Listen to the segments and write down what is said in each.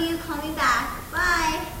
love you. Call me back. Bye.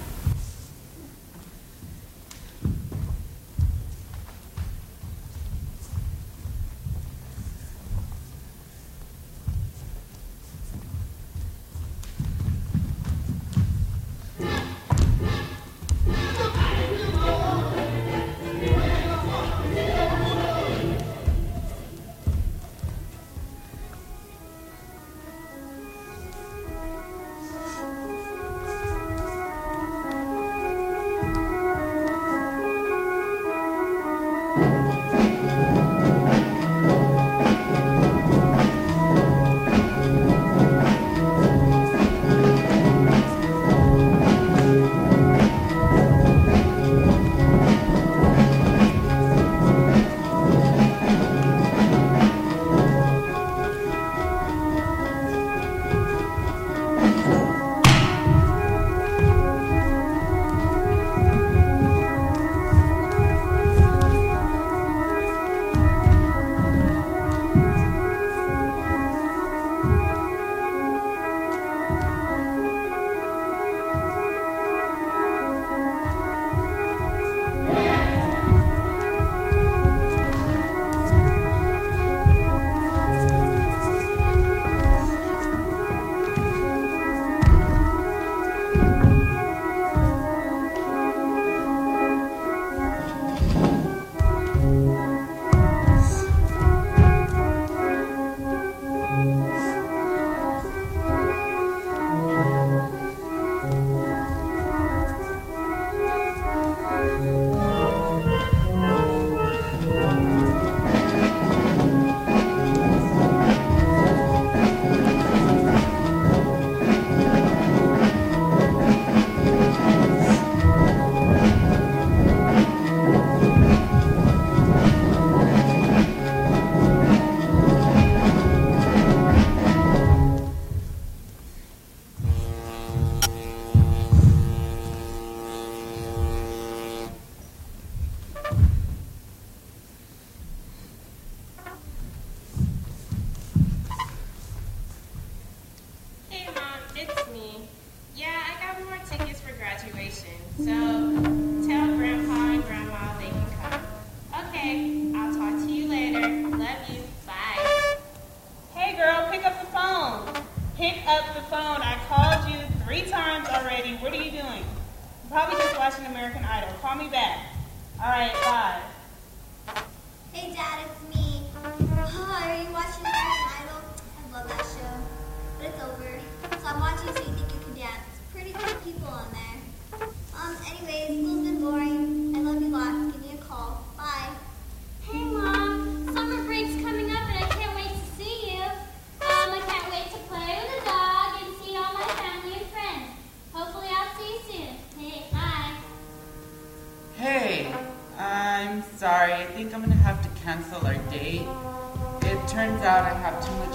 out. out and have too much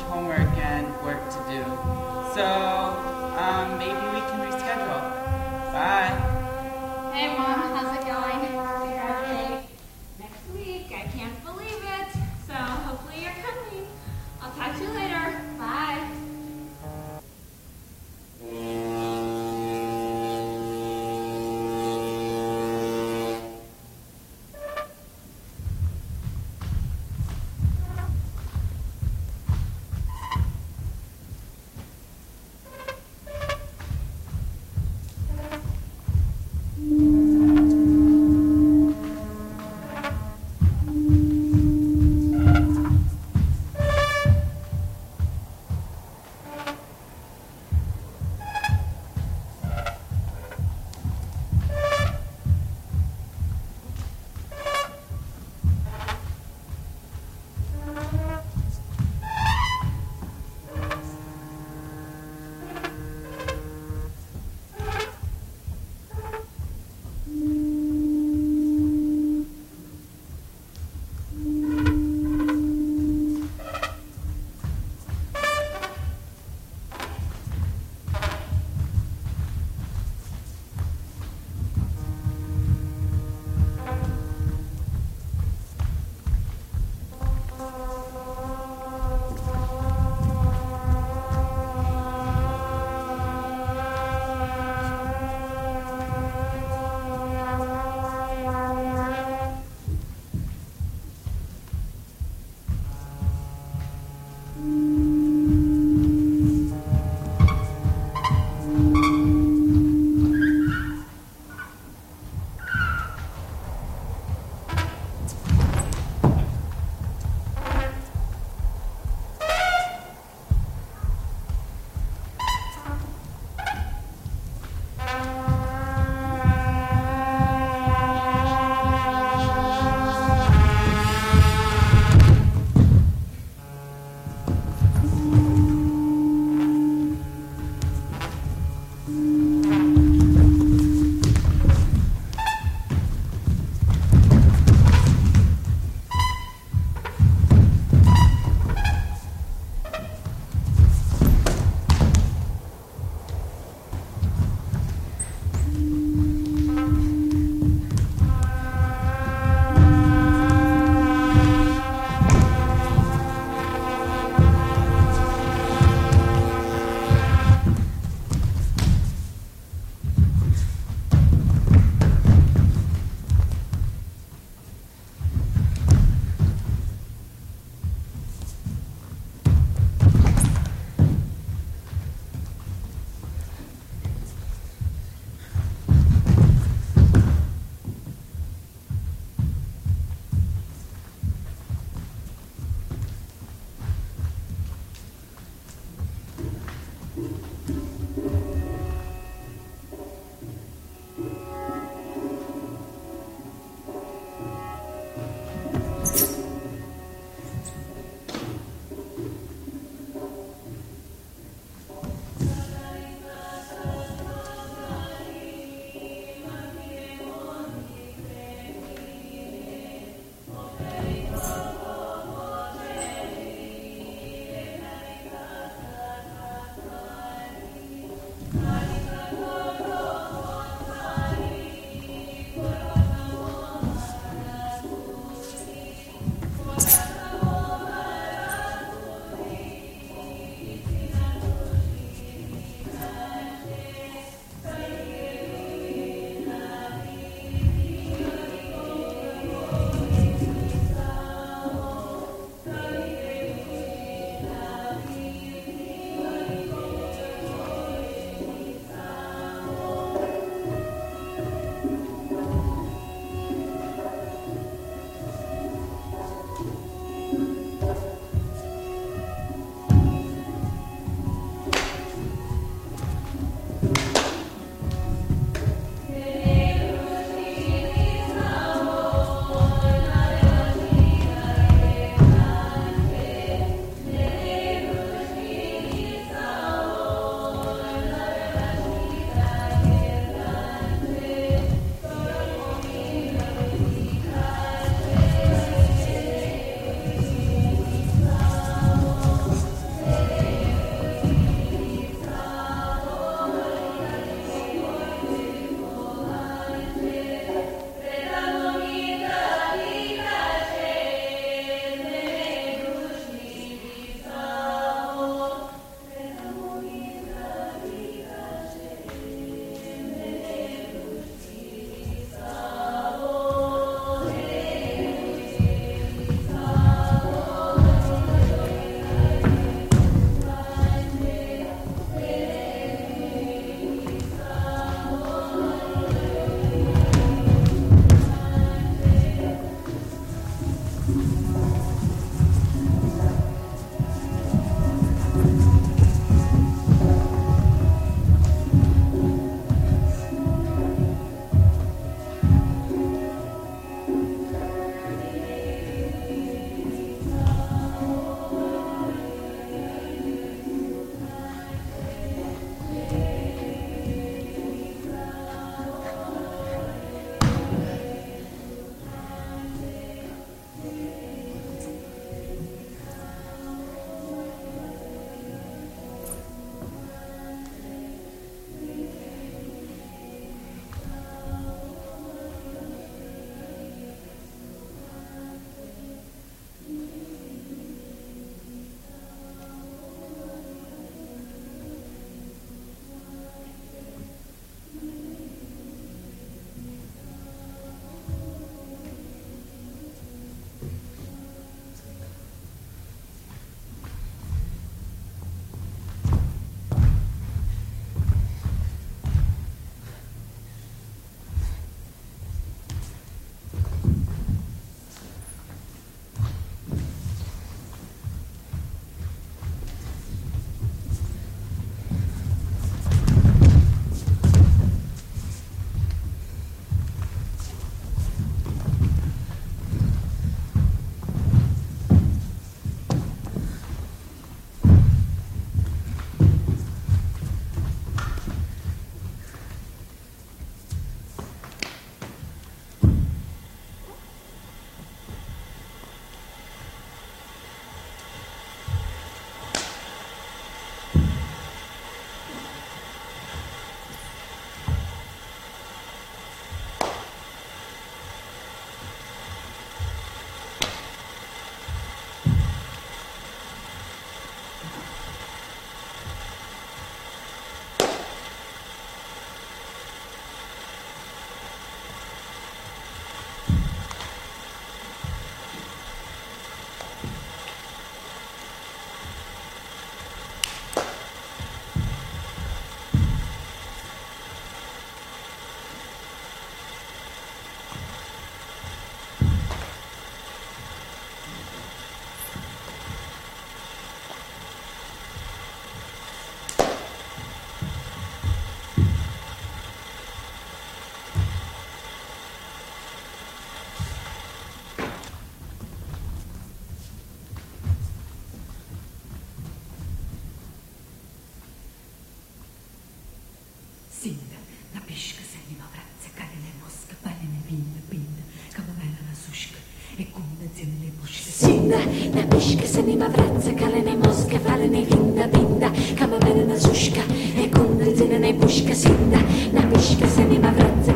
e combinazione le busce. Sinda, na pishka se ne mavrazza, kale ne mosca, vale ne vinda, vinda, cama bene una sushka, e combinazione ne busca, Sinda, na pishka se ne mavrazza,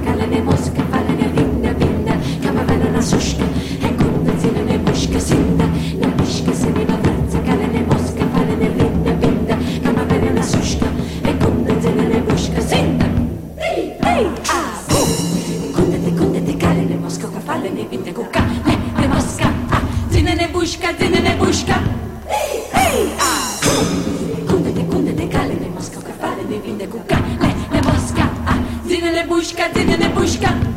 vin de cuca, le, le mosca, ah, ține-ne bușca, ține-ne bușca.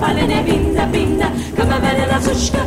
fale ne winda, winda, kama mele na suszka,